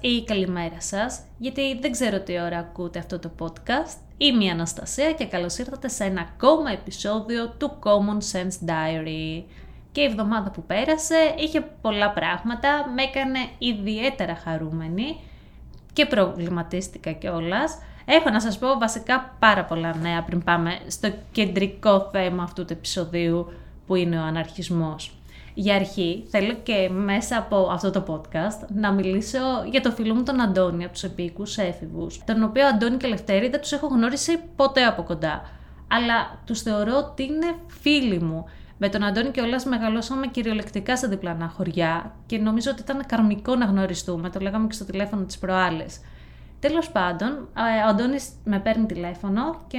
Σας ή καλημέρα σας, γιατί δεν ξέρω τι ώρα ακούτε αυτό το podcast. Είμαι η Αναστασία και καλώς ήρθατε σε ένα ακόμα επεισόδιο του Common Sense Diary. Και η εβδομάδα που πέρασε είχε πολλά πράγματα, με έκανε ιδιαίτερα χαρούμενη και προβληματίστηκα κιόλας. Έχω να σας πω βασικά πάρα πολλά νέα πριν πάμε στο κεντρικό θέμα αυτού του επεισοδίου που είναι ο αναρχισμός. Για αρχή, θέλω και μέσα από αυτό το podcast να μιλήσω για το φίλο μου τον Αντώνη από τους επίκους έφηβους, τον οποίο Αντώνη και Λευτέρη δεν τους έχω γνώρισει ποτέ από κοντά. Αλλά τους θεωρώ ότι είναι φίλοι μου. Με τον Αντώνη και όλα μεγαλώσαμε κυριολεκτικά σε διπλανά χωριά και νομίζω ότι ήταν καρμικό να γνωριστούμε. Το λέγαμε και στο τηλέφωνο τη προάλλες. Τέλος πάντων, ο Αντώνης με παίρνει τηλέφωνο και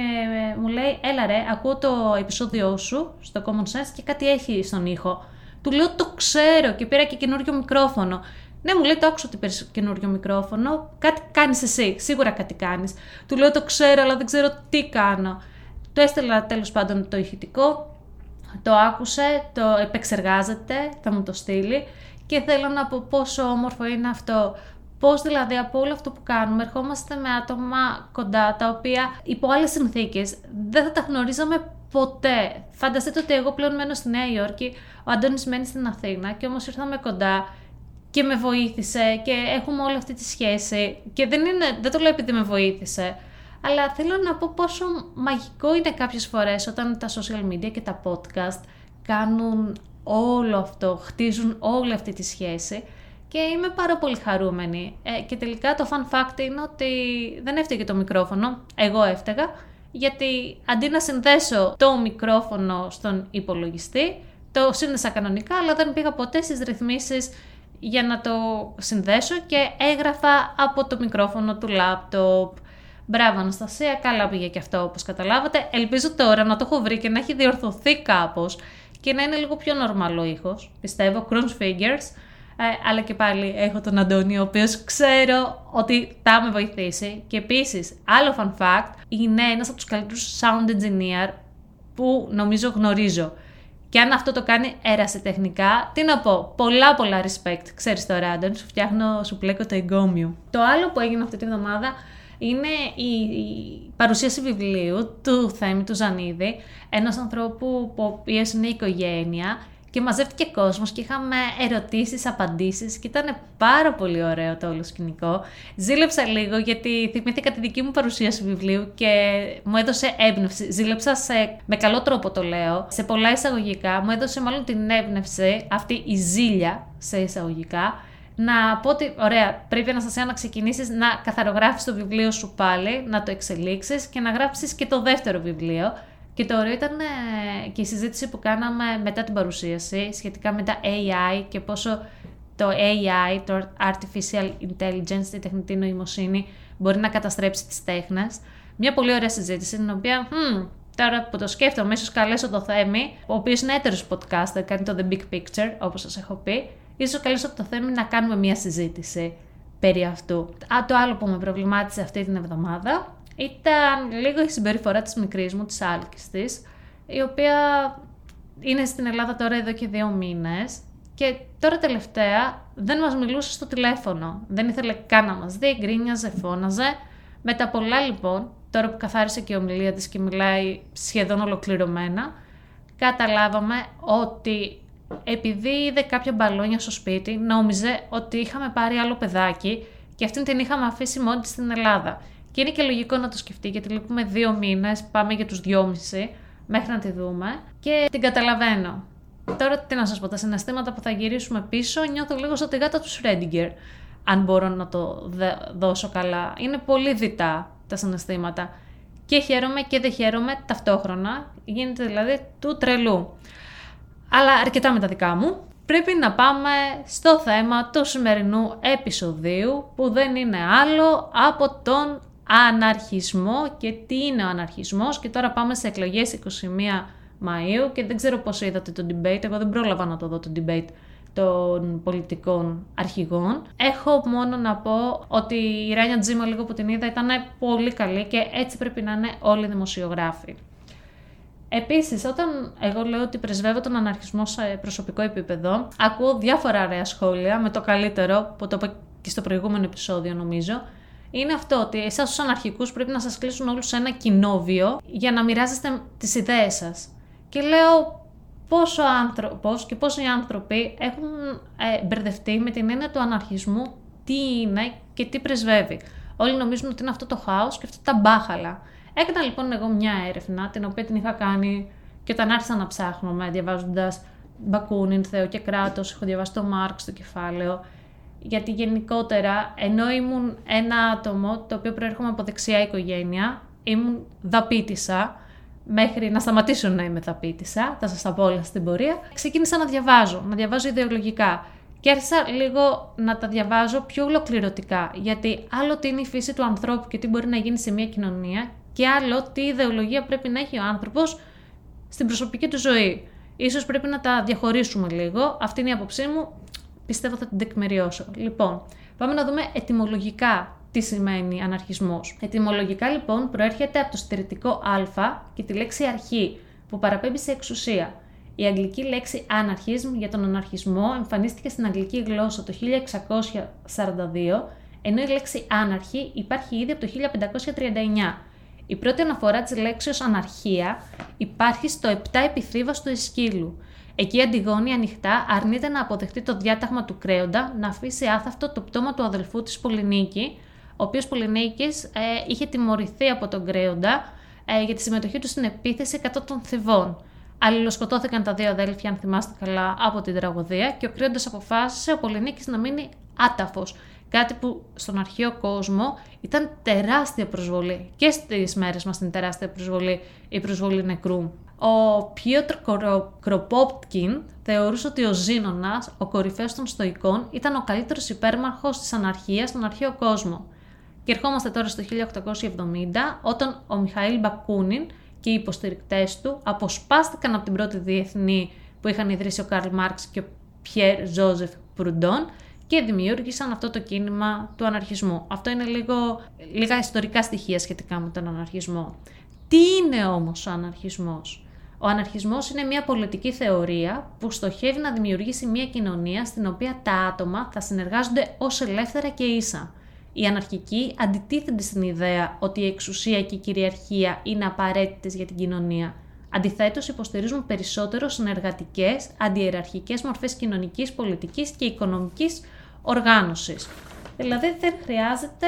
μου λέει: Έλα ρε, ακούω το επεισόδιό σου στο Common Sense και κάτι έχει στον ήχο. Του λέω το ξέρω και πήρα και καινούριο μικρόφωνο. Ναι, μου λέει το άκουσα ότι πήρες καινούριο μικρόφωνο. Κάτι κάνεις εσύ. Σίγουρα κάτι κάνεις. Του λέω το ξέρω, αλλά δεν ξέρω τι κάνω. Το έστελα τέλος πάντων το ηχητικό. Το άκουσε, το επεξεργάζεται, θα μου το στείλει. Και θέλω να πω πόσο όμορφο είναι αυτό. Πώς δηλαδή από όλο αυτό που κάνουμε ερχόμαστε με άτομα κοντά τα οποία υπό άλλες συνθήκες δεν θα τα γνωρίζαμε ποτέ. Φανταστείτε ότι εγώ πλέον μένω στη Νέα Υόρκη, ο Αντώνης μένει στην Αθήνα και όμως ήρθαμε κοντά και με βοήθησε και έχουμε όλη αυτή τη σχέση και δεν, είναι, δεν το λέω επειδή με βοήθησε, αλλά θέλω να πω πόσο μαγικό είναι κάποιες φορές όταν τα social media και τα podcast κάνουν όλο αυτό, χτίζουν όλη αυτή τη σχέση και είμαι πάρα πολύ χαρούμενη. Ε, και τελικά το fun fact είναι ότι δεν έφταιγε το μικρόφωνο, εγώ έφταιγα, γιατί αντί να συνδέσω το μικρόφωνο στον υπολογιστή, το σύνδεσα κανονικά, αλλά δεν πήγα ποτέ στις ρυθμίσεις για να το συνδέσω και έγραφα από το μικρόφωνο του λάπτοπ. Μπράβο Αναστασία, καλά πήγε και αυτό όπως καταλάβατε. Ελπίζω τώρα να το έχω βρει και να έχει διορθωθεί κάπως και να είναι λίγο πιο νορμαλό ήχος, πιστεύω, cross figures. Ε, αλλά και πάλι έχω τον Αντώνη, ο οποίος ξέρω ότι θα με βοηθήσει. Και επίσης, άλλο fun fact, είναι ένας από τους καλύτερους sound engineer που νομίζω γνωρίζω. Και αν αυτό το κάνει έρασε τεχνικά, τι να πω, πολλά πολλά respect. Ξέρεις τώρα, Άντων, σου φτιάχνω, σου πλέκω το εγκόμιο. Το άλλο που έγινε αυτή τη βδομάδα είναι η, παρουσίαση βιβλίου του Θέμη του Ζανίδη, ένας ανθρώπου που είναι οικογένεια και μαζεύτηκε κόσμος και είχαμε ερωτήσεις, απαντήσεις και ήταν πάρα πολύ ωραίο το όλο σκηνικό. Ζήλεψα λίγο γιατί θυμήθηκα τη δική μου παρουσίαση βιβλίου και μου έδωσε έμπνευση. Ζήλεψα σε, με καλό τρόπο το λέω, σε πολλά εισαγωγικά. Μου έδωσε μάλλον την έμπνευση, αυτή η ζήλια σε εισαγωγικά, να πω ότι, ωραία, πρέπει Αναστασία να ξεκινήσεις να καθαρογράφεις το βιβλίο σου πάλι, να το εξελίξεις και να γράψεις και το δεύτερο βιβλίο και το ωραίο ήταν ε, και η συζήτηση που κάναμε μετά την παρουσίαση σχετικά με τα AI και πόσο το AI, το Artificial Intelligence, η τεχνητή νοημοσύνη, μπορεί να καταστρέψει τις τέχνες. Μια πολύ ωραία συζήτηση, την οποία, hm, τώρα που το σκέφτομαι, ίσως καλέσω το Θέμη, ο οποίος είναι έτερος podcaster, κάνει το The Big Picture, όπως σας έχω πει, ίσως καλέσω το Θέμη να κάνουμε μια συζήτηση περί αυτού. Α, το άλλο που με προβλημάτισε αυτή την εβδομάδα ήταν λίγο η συμπεριφορά της μικρής μου, της άλκης της, η οποία είναι στην Ελλάδα τώρα εδώ και δύο μήνες και τώρα τελευταία δεν μας μιλούσε στο τηλέφωνο. Δεν ήθελε καν να μας δει, γκρίνιαζε, φώναζε. Με τα πολλά λοιπόν, τώρα που καθάρισε και η ομιλία της και μιλάει σχεδόν ολοκληρωμένα, καταλάβαμε ότι επειδή είδε κάποια μπαλόνια στο σπίτι, νόμιζε ότι είχαμε πάρει άλλο παιδάκι και αυτήν την είχαμε αφήσει μόνη της στην Ελλάδα. Και είναι και λογικό να το σκεφτεί, γιατί λείπουμε δύο μήνες, πάμε για τους δυόμιση, μέχρι να τη δούμε. Και την καταλαβαίνω. Τώρα τι να σας πω, τα συναισθήματα που θα γυρίσουμε πίσω νιώθω λίγο σαν τη γάτα του Σρέντιγκερ. Αν μπορώ να το δώσω καλά. Είναι πολύ διτά τα συναισθήματα. Και χαίρομαι και δεν χαίρομαι ταυτόχρονα. Γίνεται δηλαδή του τρελού. Αλλά αρκετά με τα δικά μου. πρέπει να πάμε στο θέμα του σημερινού επεισοδίου που δεν είναι άλλο από τον αναρχισμό και τι είναι ο αναρχισμός και τώρα πάμε σε εκλογές 21 Μαΐου και δεν ξέρω πώς είδατε το debate, εγώ δεν πρόλαβα να το δω το debate των πολιτικών αρχηγών. Έχω μόνο να πω ότι η Ράνια Τζίμα λίγο που την είδα ήταν πολύ καλή και έτσι πρέπει να είναι όλοι οι δημοσιογράφοι. Επίσης, όταν εγώ λέω ότι πρεσβεύω τον αναρχισμό σε προσωπικό επίπεδο, ακούω διάφορα ωραία σχόλια με το καλύτερο, που το είπα και στο προηγούμενο επεισόδιο νομίζω, είναι αυτό ότι εσάς του αναρχικούς πρέπει να σας κλείσουν όλους σε ένα κοινόβιο για να μοιράζεστε τις ιδέες σας. Και λέω πόσο άνθρωπος και πόσοι άνθρωποι έχουν ε, μπερδευτεί με την έννοια του αναρχισμού, τι είναι και τι πρεσβεύει. Όλοι νομίζουν ότι είναι αυτό το χάος και αυτά τα μπάχαλα. Έκανα λοιπόν εγώ μια έρευνα, την οποία την είχα κάνει και όταν άρχισα να ψάχνω, διαβάζοντας Μπακούνιν, Θεό και κράτος, έχω διαβάσει το Μάρξ το κεφάλαιο, γιατί γενικότερα, ενώ ήμουν ένα άτομο το οποίο προέρχομαι από δεξιά οικογένεια, ήμουν δαπίτησα, μέχρι να σταματήσω να είμαι δαπίτησα, θα σας τα πω όλα στην πορεία, ξεκίνησα να διαβάζω, να διαβάζω ιδεολογικά. Και άρχισα λίγο να τα διαβάζω πιο ολοκληρωτικά, γιατί άλλο τι είναι η φύση του ανθρώπου και τι μπορεί να γίνει σε μια κοινωνία και άλλο τι ιδεολογία πρέπει να έχει ο άνθρωπος στην προσωπική του ζωή. Ίσως πρέπει να τα διαχωρίσουμε λίγο. Αυτή είναι η άποψή μου. Πιστεύω θα την τεκμηριώσω. Λοιπόν, πάμε να δούμε ετυμολογικά τι σημαίνει αναρχισμός. Ετυμολογικά λοιπόν προέρχεται από το στερετικό α και τη λέξη αρχή που παραπέμπει σε εξουσία. Η αγγλική λέξη anarchism για τον αναρχισμό εμφανίστηκε στην αγγλική γλώσσα το 1642, ενώ η λέξη άναρχη υπάρχει ήδη από το 1539. Η πρώτη αναφορά της λέξης αναρχία υπάρχει στο 7 επιθύβαστο του Εσκύλου. Εκεί η Αντιγόνη ανοιχτά αρνείται να αποδεχτεί το διάταγμα του Κρέοντα να αφήσει άθαυτο το πτώμα του αδελφού της Πολυνίκη, ο οποίος Πολυνίκης ε, είχε τιμωρηθεί από τον Κρέοντα ε, για τη συμμετοχή του στην επίθεση κατά των Θηβών. Αλληλοσκοτώθηκαν τα δύο αδέλφια, αν θυμάστε καλά, από την τραγωδία και ο Κρέοντας αποφάσισε ο Πολυνίκης να μείνει άταφος. Κάτι που στον αρχαίο κόσμο ήταν τεράστια προσβολή. Και στις μέρες μας είναι τεράστια προσβολή η προσβολή νεκρού. Ο Πιότρ Κροπόπτκιν θεωρούσε ότι ο Ζήνονας, ο κορυφαίος των στοικών, ήταν ο καλύτερος υπέρμαρχος της αναρχίας στον αρχαίο κόσμο. Και ερχόμαστε τώρα στο 1870, όταν ο Μιχαήλ Μπακούνιν και οι υποστηρικτές του αποσπάστηκαν από την πρώτη διεθνή που είχαν ιδρύσει ο Καρλ Μάρξ και ο Πιέρ Ζόζεφ Προυντών και δημιούργησαν αυτό το κίνημα του αναρχισμού. Αυτό είναι λίγο, λίγα ιστορικά στοιχεία σχετικά με τον αναρχισμό. Τι είναι όμως ο αναρχισμός; Ο αναρχισμός είναι μια πολιτική θεωρία που στοχεύει να δημιουργήσει μια κοινωνία στην οποία τα άτομα θα συνεργάζονται ως ελεύθερα και ίσα. Οι αναρχικοί αντιτίθενται στην ιδέα ότι η εξουσία και η κυριαρχία είναι απαραίτητες για την κοινωνία. Αντιθέτως, υποστηρίζουν περισσότερο συνεργατικές, αντιεραρχικές μορφές κοινωνικής, πολιτικής και οικονομικής οργάνωσης. Δηλαδή, δεν χρειάζεται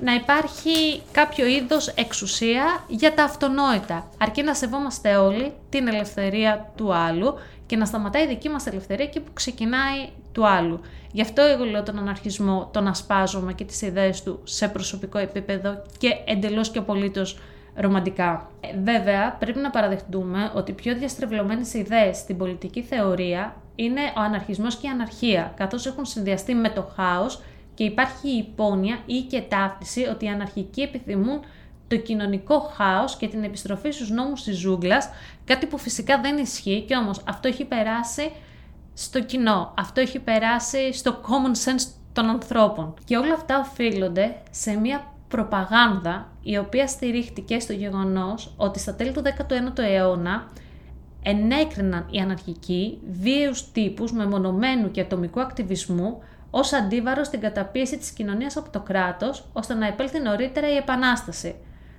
να υπάρχει κάποιο είδος εξουσία για τα αυτονόητα, αρκεί να σεβόμαστε όλοι την ελευθερία του άλλου και να σταματάει η δική μας ελευθερία εκεί που ξεκινάει του άλλου. Γι' αυτό εγώ λέω τον αναρχισμό, τον ασπάζομαι και τις ιδέες του σε προσωπικό επίπεδο και εντελώς και απολύτως ρομαντικά. Ε, βέβαια, πρέπει να παραδεχτούμε ότι οι πιο διαστρεβλωμένες ιδέες στην πολιτική θεωρία είναι ο αναρχισμός και η αναρχία, καθώς έχουν συνδυαστεί με το χάος και υπάρχει η υπόνοια ή και ταύτιση ότι οι αναρχικοί επιθυμούν το κοινωνικό χάος και την επιστροφή στους νόμους της ζούγκλας, κάτι που φυσικά δεν ισχύει και όμως αυτό έχει περάσει στο κοινό, αυτό έχει περάσει στο common sense των ανθρώπων. Και όλα αυτά οφείλονται σε μια προπαγάνδα η οποία στηρίχτηκε στο γεγονός ότι στα τέλη του 19ου αιώνα ενέκριναν οι αναρχικοί βίαιους τύπους μεμονωμένου και ατομικού ακτιβισμού ως αντίβαρος στην καταπίεση της κοινωνίας από το κράτος, ώστε να επέλθει νωρίτερα η Επανάσταση.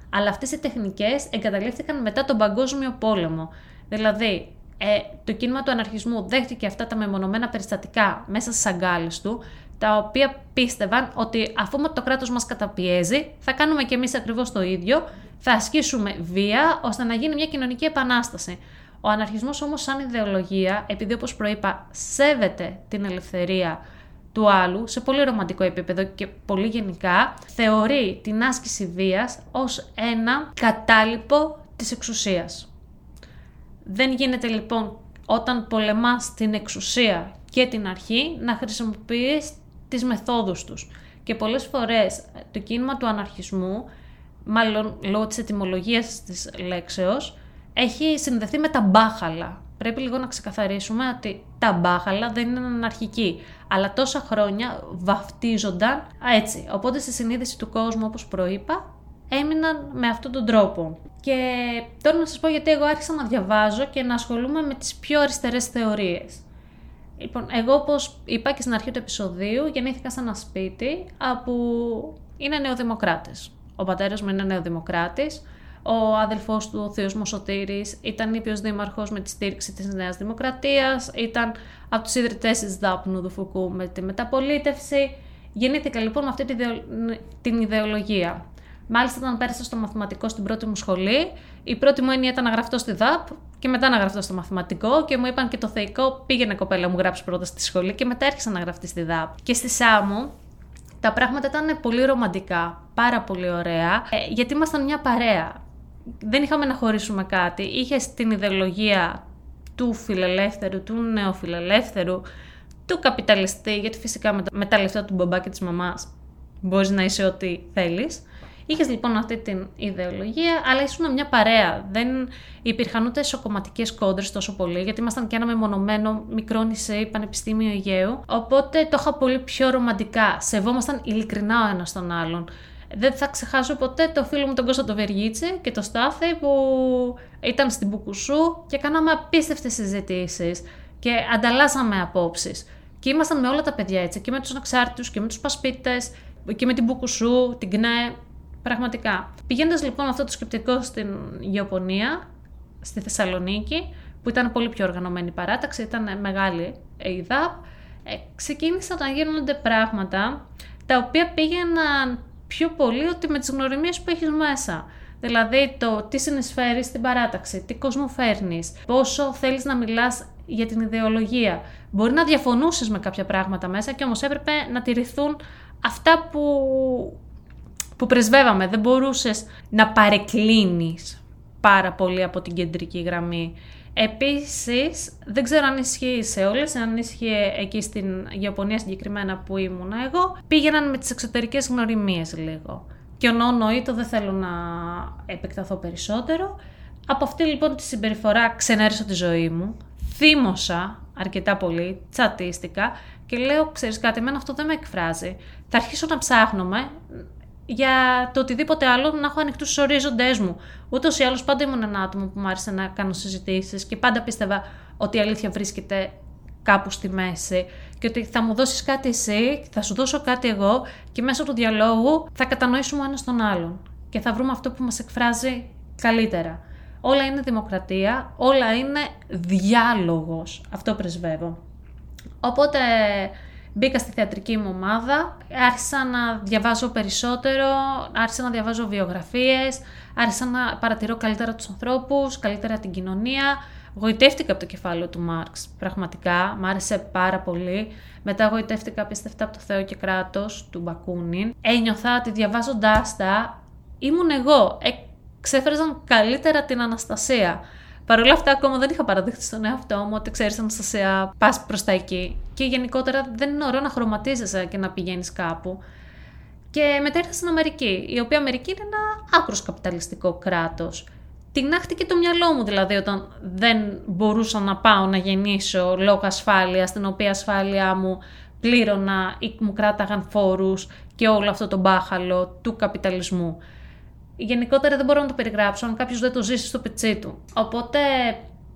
Αλλά αυτές οι τεχνικές εγκαταλείφθηκαν μετά τον Παγκόσμιο Πόλεμο. Δηλαδή, ε, το κίνημα του αναρχισμού δέχτηκε αυτά τα μεμονωμένα περιστατικά μέσα στις αγκάλες του, τα οποία πίστευαν ότι αφού το κράτος μας καταπιέζει, θα κάνουμε και εμείς ακριβώς το ίδιο, θα ασκήσουμε βία ώστε να γίνει μια κοινωνική επανάσταση. Ο αναρχισμός όμως σαν ιδεολογία, επειδή όπως προείπα σέβεται την ελευθερία του άλλου σε πολύ ρομαντικό επίπεδο και πολύ γενικά, θεωρεί την άσκηση βίας ως ένα κατάλοιπο της εξουσίας. Δεν γίνεται λοιπόν όταν πολεμάς την εξουσία και την αρχή να χρησιμοποιείς τις μεθόδους τους. Και πολλές φορές το κίνημα του αναρχισμού, μάλλον λόγω της ετυμολογίας της λέξεως, έχει συνδεθεί με τα μπάχαλα. Πρέπει λίγο να ξεκαθαρίσουμε ότι τα μπάχαλα δεν είναι αναρχικοί, αλλά τόσα χρόνια βαφτίζονταν έτσι. Οπότε στη συνείδηση του κόσμου, όπως προείπα, έμειναν με αυτόν τον τρόπο. Και τώρα να σας πω γιατί εγώ άρχισα να διαβάζω και να ασχολούμαι με τις πιο αριστερές θεωρίες. Λοιπόν, εγώ όπως είπα και στην αρχή του επεισοδίου, γεννήθηκα σε ένα σπίτι που είναι νεοδημοκράτες. Ο πατέρας μου είναι νεοδημοκράτης, ο αδελφός του, ο θείος μου Σωτήρης, ήταν ήπιος δήμαρχος με τη στήριξη της Νέας Δημοκρατίας, ήταν από τους ιδρυτές της Δάπνου του Φουκού με τη μεταπολίτευση. Γεννήθηκα λοιπόν με αυτή την ιδεολογία. Μάλιστα, όταν πέρασα στο μαθηματικό στην πρώτη μου σχολή, η πρώτη μου έννοια ήταν να γραφτώ στη ΔΑΠ και μετά να γραφτώ στο μαθηματικό και μου είπαν και το θεϊκό πήγαινε κοπέλα μου γράψει πρώτα στη σχολή και μετά έρχισα να γραφτεί στη ΔΑΠ. Και στη ΣΑΜΟ τα πράγματα ήταν πολύ ρομαντικά, πάρα πολύ ωραία, ε, γιατί ήμασταν μια παρέα. Δεν είχαμε να χωρίσουμε κάτι. Είχε την ιδεολογία του φιλελεύθερου, του νεοφιλελεύθερου, του καπιταλιστή, γιατί φυσικά με τα λεφτά του μπαμπά και της μαμάς μπορείς να είσαι ό,τι θέλεις. Είχες λοιπόν αυτή την ιδεολογία, αλλά ήσουν μια παρέα. Δεν υπήρχαν ούτε εσωκομματικέ κόντρες τόσο πολύ, γιατί ήμασταν και ένα μεμονωμένο μικρό νησί, πανεπιστήμιο Αιγαίου. Οπότε το είχα πολύ πιο ρομαντικά. Σεβόμασταν ειλικρινά ο ένας τον άλλον. Δεν θα ξεχάσω ποτέ το φίλο μου τον Κώστα το Βεργίτσε και το Στάθη που ήταν στην Μπουκουσού και κάναμε απίστευτες συζητήσεις και ανταλλάσσαμε απόψεις. Και ήμασταν με όλα τα παιδιά έτσι, και με τους ανεξάρτητους και με τους πασπίτες και με την Μπουκουσού, την ΚΝΕ. Πραγματικά. Πηγαίνοντας λοιπόν αυτό το σκεπτικό στην γεωπονία, στη Θεσσαλονίκη, που ήταν πολύ πιο οργανωμένη παράταξη, ήταν μεγάλη η ΔΑΠ, ε, ξεκίνησαν να γίνονται πράγματα τα οποία πήγαιναν πιο πολύ ότι με τις γνωριμίες που έχεις μέσα. Δηλαδή το τι συνεισφέρεις στην παράταξη, τι κόσμο φέρνεις, πόσο θέλεις να μιλάς για την ιδεολογία. Μπορεί να διαφωνούσες με κάποια πράγματα μέσα και όμως έπρεπε να τηρηθούν αυτά που που πρεσβεύαμε. Δεν μπορούσες να παρεκκλίνεις πάρα πολύ από την κεντρική γραμμή. Επίσης, δεν ξέρω αν ισχύει σε όλες, αν ισχύει εκεί στην Ιαπωνία συγκεκριμένα που ήμουν εγώ, πήγαιναν με τις εξωτερικές γνωριμίες λίγο. Και ο το δεν θέλω να επεκταθώ περισσότερο. Από αυτή λοιπόν τη συμπεριφορά ξενέρισα τη ζωή μου, θύμωσα αρκετά πολύ, τσατίστηκα και λέω, ξέρεις κάτι, εμένα αυτό δεν με εκφράζει. Θα αρχίσω να ψάχνομαι για το οτιδήποτε άλλο να έχω ανοιχτούς του ορίζοντές μου. Ούτως ή άλλως πάντα ήμουν ένα άτομο που μου άρεσε να κάνω συζητήσεις και πάντα πίστευα ότι η αλήθεια βρίσκεται κάπου στη μέση και ότι θα μου δώσεις κάτι εσύ, θα σου δώσω κάτι εγώ και μέσω του διαλόγου θα κατανοήσουμε ο ένας τον άλλον και θα βρούμε αυτό που μας εκφράζει καλύτερα. Όλα είναι δημοκρατία, όλα είναι διάλογος. Αυτό πρεσβεύω. Οπότε Μπήκα στη θεατρική μου ομάδα, άρχισα να διαβάζω περισσότερο, άρχισα να διαβάζω βιογραφίες, άρχισα να παρατηρώ καλύτερα τους ανθρώπους, καλύτερα την κοινωνία. Γοητεύτηκα από το κεφάλαιο του Μάρξ, πραγματικά, μ' άρεσε πάρα πολύ. Μετά γοητεύτηκα απίστευτα από το Θεό και κράτος του Μπακούνιν. Ένιωθα ότι διαβάζοντάς τα ήμουν εγώ, ε, ξέφραζαν καλύτερα την Αναστασία. Παρ' όλα αυτά, ακόμα δεν είχα παραδείξει στον εαυτό μου ότι ξέρεις, Αναστασία, πας προς τα εκεί. Και γενικότερα δεν είναι ωραίο να χρωματίζεσαι και να πηγαίνεις κάπου. Και μετά ήρθα στην Αμερική, η οποία Αμερική είναι ένα άκρος καπιταλιστικό κράτος. Την άχτηκε το μυαλό μου δηλαδή όταν δεν μπορούσα να πάω να γεννήσω λόγω ασφάλειας, στην οποία ασφάλειά μου πλήρωνα ή μου κράταγαν φόρους και όλο αυτό το μπάχαλο του καπιταλισμού γενικότερα δεν μπορώ να το περιγράψω αν κάποιος δεν το ζήσει στο πετσί του. Οπότε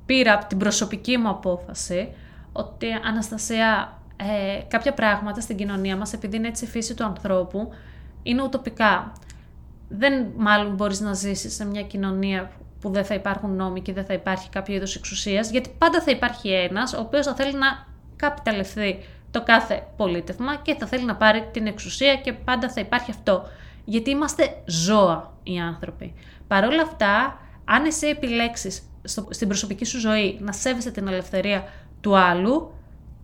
πήρα από την προσωπική μου απόφαση ότι Αναστασία, ε, κάποια πράγματα στην κοινωνία μας, επειδή είναι έτσι η φύση του ανθρώπου, είναι ουτοπικά. Δεν μάλλον μπορείς να ζήσεις σε μια κοινωνία που δεν θα υπάρχουν νόμοι και δεν θα υπάρχει κάποιο είδος εξουσίας, γιατί πάντα θα υπάρχει ένας ο οποίος θα θέλει να καπιταλευθεί το κάθε πολίτευμα και θα θέλει να πάρει την εξουσία και πάντα θα υπάρχει αυτό γιατί είμαστε ζώα οι άνθρωποι. Παρ' όλα αυτά, αν εσύ επιλέξεις στην προσωπική σου ζωή να σέβεσαι την ελευθερία του άλλου,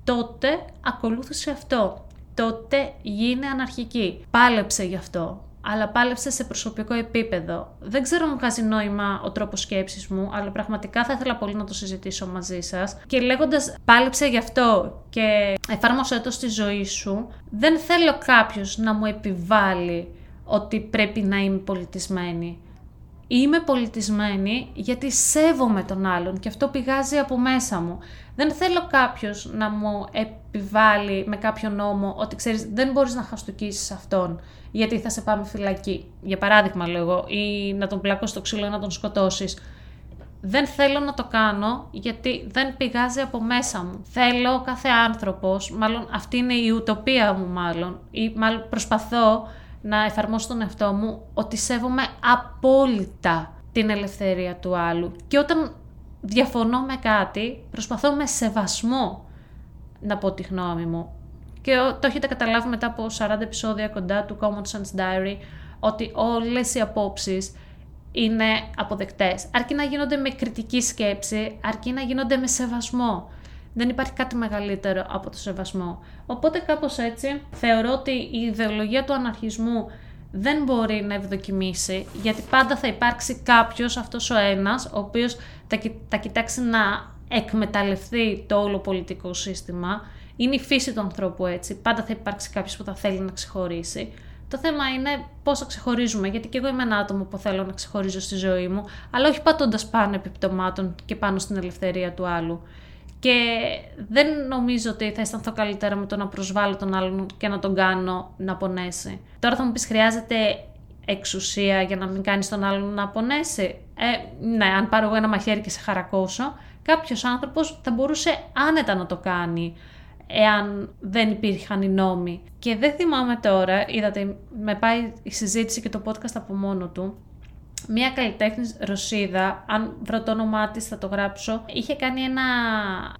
τότε ακολούθησε αυτό. Τότε γίνε αναρχική. Πάλεψε γι' αυτό. αλλά πάλεψε σε προσωπικό επίπεδο. Δεν ξέρω αν βγάζει νόημα ο τρόπος σκέψης μου, αλλά πραγματικά θα ήθελα πολύ να το συζητήσω μαζί σας. Και λέγοντας πάλεψε γι' αυτό και εφάρμοσέ το στη ζωή σου, δεν θέλω κάποιος να μου επιβάλλει ότι πρέπει να είμαι πολιτισμένη. Είμαι πολιτισμένη γιατί σέβομαι τον άλλον και αυτό πηγάζει από μέσα μου. Δεν θέλω κάποιος να μου επιβάλλει με κάποιο νόμο ότι ξέρεις δεν μπορείς να χαστοκίσεις αυτόν γιατί θα σε πάμε φυλακή. Για παράδειγμα λέω ή να τον πλακώ στο ξύλο να τον σκοτώσεις. Δεν θέλω να το κάνω γιατί δεν πηγάζει από μέσα μου. Θέλω κάθε άνθρωπος, μάλλον αυτή είναι η ουτοπία μου μάλλον, ή μάλλον προσπαθώ να εφαρμόσω τον εαυτό μου ότι σέβομαι απόλυτα την ελευθερία του άλλου. Και όταν διαφωνώ με κάτι, προσπαθώ με σεβασμό να πω τη γνώμη μου. Και το έχετε καταλάβει μετά από 40 επεισόδια κοντά του Common Sense Diary, ότι όλες οι απόψεις είναι αποδεκτές. Αρκεί να γίνονται με κριτική σκέψη, αρκεί να γίνονται με σεβασμό. Δεν υπάρχει κάτι μεγαλύτερο από το σεβασμό. Οπότε κάπως έτσι θεωρώ ότι η ιδεολογία του αναρχισμού δεν μπορεί να ευδοκιμήσει, γιατί πάντα θα υπάρξει κάποιος, αυτός ο ένας, ο οποίος θα, θα κοιτάξει να εκμεταλλευτεί το όλο πολιτικό σύστημα. Είναι η φύση του ανθρώπου έτσι. Πάντα θα υπάρξει κάποιος που θα θέλει να ξεχωρίσει. Το θέμα είναι πώς θα ξεχωρίζουμε, γιατί και εγώ είμαι ένα άτομο που θέλω να ξεχωρίζω στη ζωή μου, αλλά όχι πατώντας πάνω επιπτωμάτων και πάνω στην ελευθερία του άλλου. Και δεν νομίζω ότι θα αισθανθώ καλύτερα με το να προσβάλλω τον άλλον και να τον κάνω να πονέσει. Τώρα θα μου πεις χρειάζεται εξουσία για να μην κάνεις τον άλλον να πονέσει; Ε, ναι, αν πάρω εγώ ένα μαχαίρι και σε χαρακώσω, κάποιος άνθρωπος θα μπορούσε άνετα να το κάνει εάν δεν υπήρχαν οι νόμοι. Και δεν θυμάμαι τώρα, είδατε, με πάει η συζήτηση και το podcast από μόνο του, Μία καλλιτέχνης Ρωσίδα, αν βρω το όνομά της θα το γράψω, είχε κάνει ένα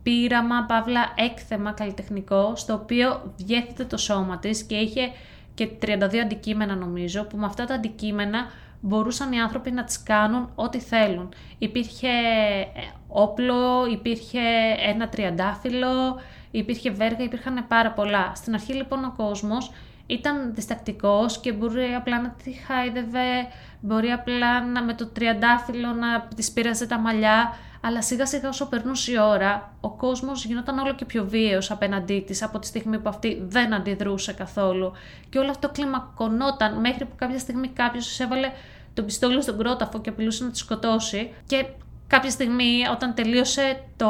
πείραμα, παύλα έκθεμα καλλιτεχνικό, στο οποίο διέθετε το σώμα της και είχε και 32 αντικείμενα νομίζω, που με αυτά τα αντικείμενα μπορούσαν οι άνθρωποι να τις κάνουν ό,τι θέλουν. Υπήρχε ε, όπλο, υπήρχε ένα τριαντάφυλλο, υπήρχε βέργα, υπήρχαν πάρα πολλά. Στην αρχή λοιπόν ο κόσμος ήταν διστακτικός και μπορεί απλά να τη χάιδευε, μπορεί απλά να με το τριαντάφυλλο να της πήραζε τα μαλλιά, αλλά σιγά σιγά όσο περνούσε η ώρα, ο κόσμος γινόταν όλο και πιο βίαιος απέναντί της από τη στιγμή που αυτή δεν αντιδρούσε καθόλου. Και όλο αυτό κλιμακωνόταν μέχρι που κάποια στιγμή κάποιος έβαλε το πιστόλι στον κρόταφο και απειλούσε να τη σκοτώσει και κάποια στιγμή όταν τελείωσε το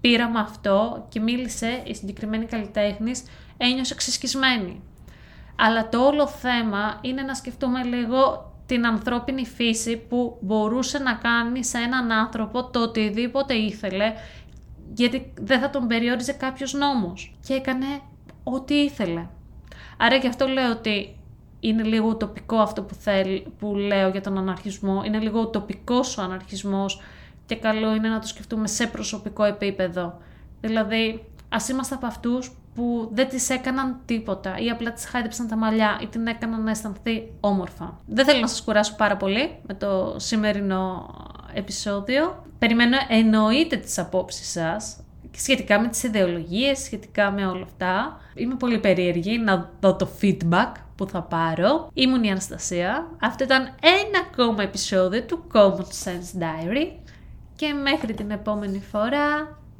πείραμα αυτό και μίλησε η συγκεκριμένη καλλιτέχνης, ένιωσε ξεσκισμένη. Αλλά το όλο θέμα είναι να σκεφτούμε λίγο την ανθρώπινη φύση που μπορούσε να κάνει σε έναν άνθρωπο το οτιδήποτε ήθελε γιατί δεν θα τον περιόριζε κάποιος νόμος και έκανε ό,τι ήθελε. Άρα γι' αυτό λέω ότι είναι λίγο τοπικό αυτό που, θέλ, που λέω για τον αναρχισμό, είναι λίγο τοπικός ο αναρχισμός και καλό είναι να το σκεφτούμε σε προσωπικό επίπεδο. Δηλαδή, ας είμαστε από αυτούς που δεν της έκαναν τίποτα ή απλά της χάιδεψαν τα μαλλιά ή την έκαναν να αισθανθεί όμορφα. Δεν θέλω να σας κουράσω πάρα πολύ με το σημερινό επεισόδιο. Περιμένω εννοείται τις απόψεις σας σχετικά με τις ιδεολογίες, σχετικά με όλα αυτά. Είμαι πολύ περίεργη να δω το feedback που θα πάρω. Ήμουν η Αναστασία. Αυτό ήταν ένα ακόμα επεισόδιο του Common Sense Diary. Και μέχρι την επόμενη φορά,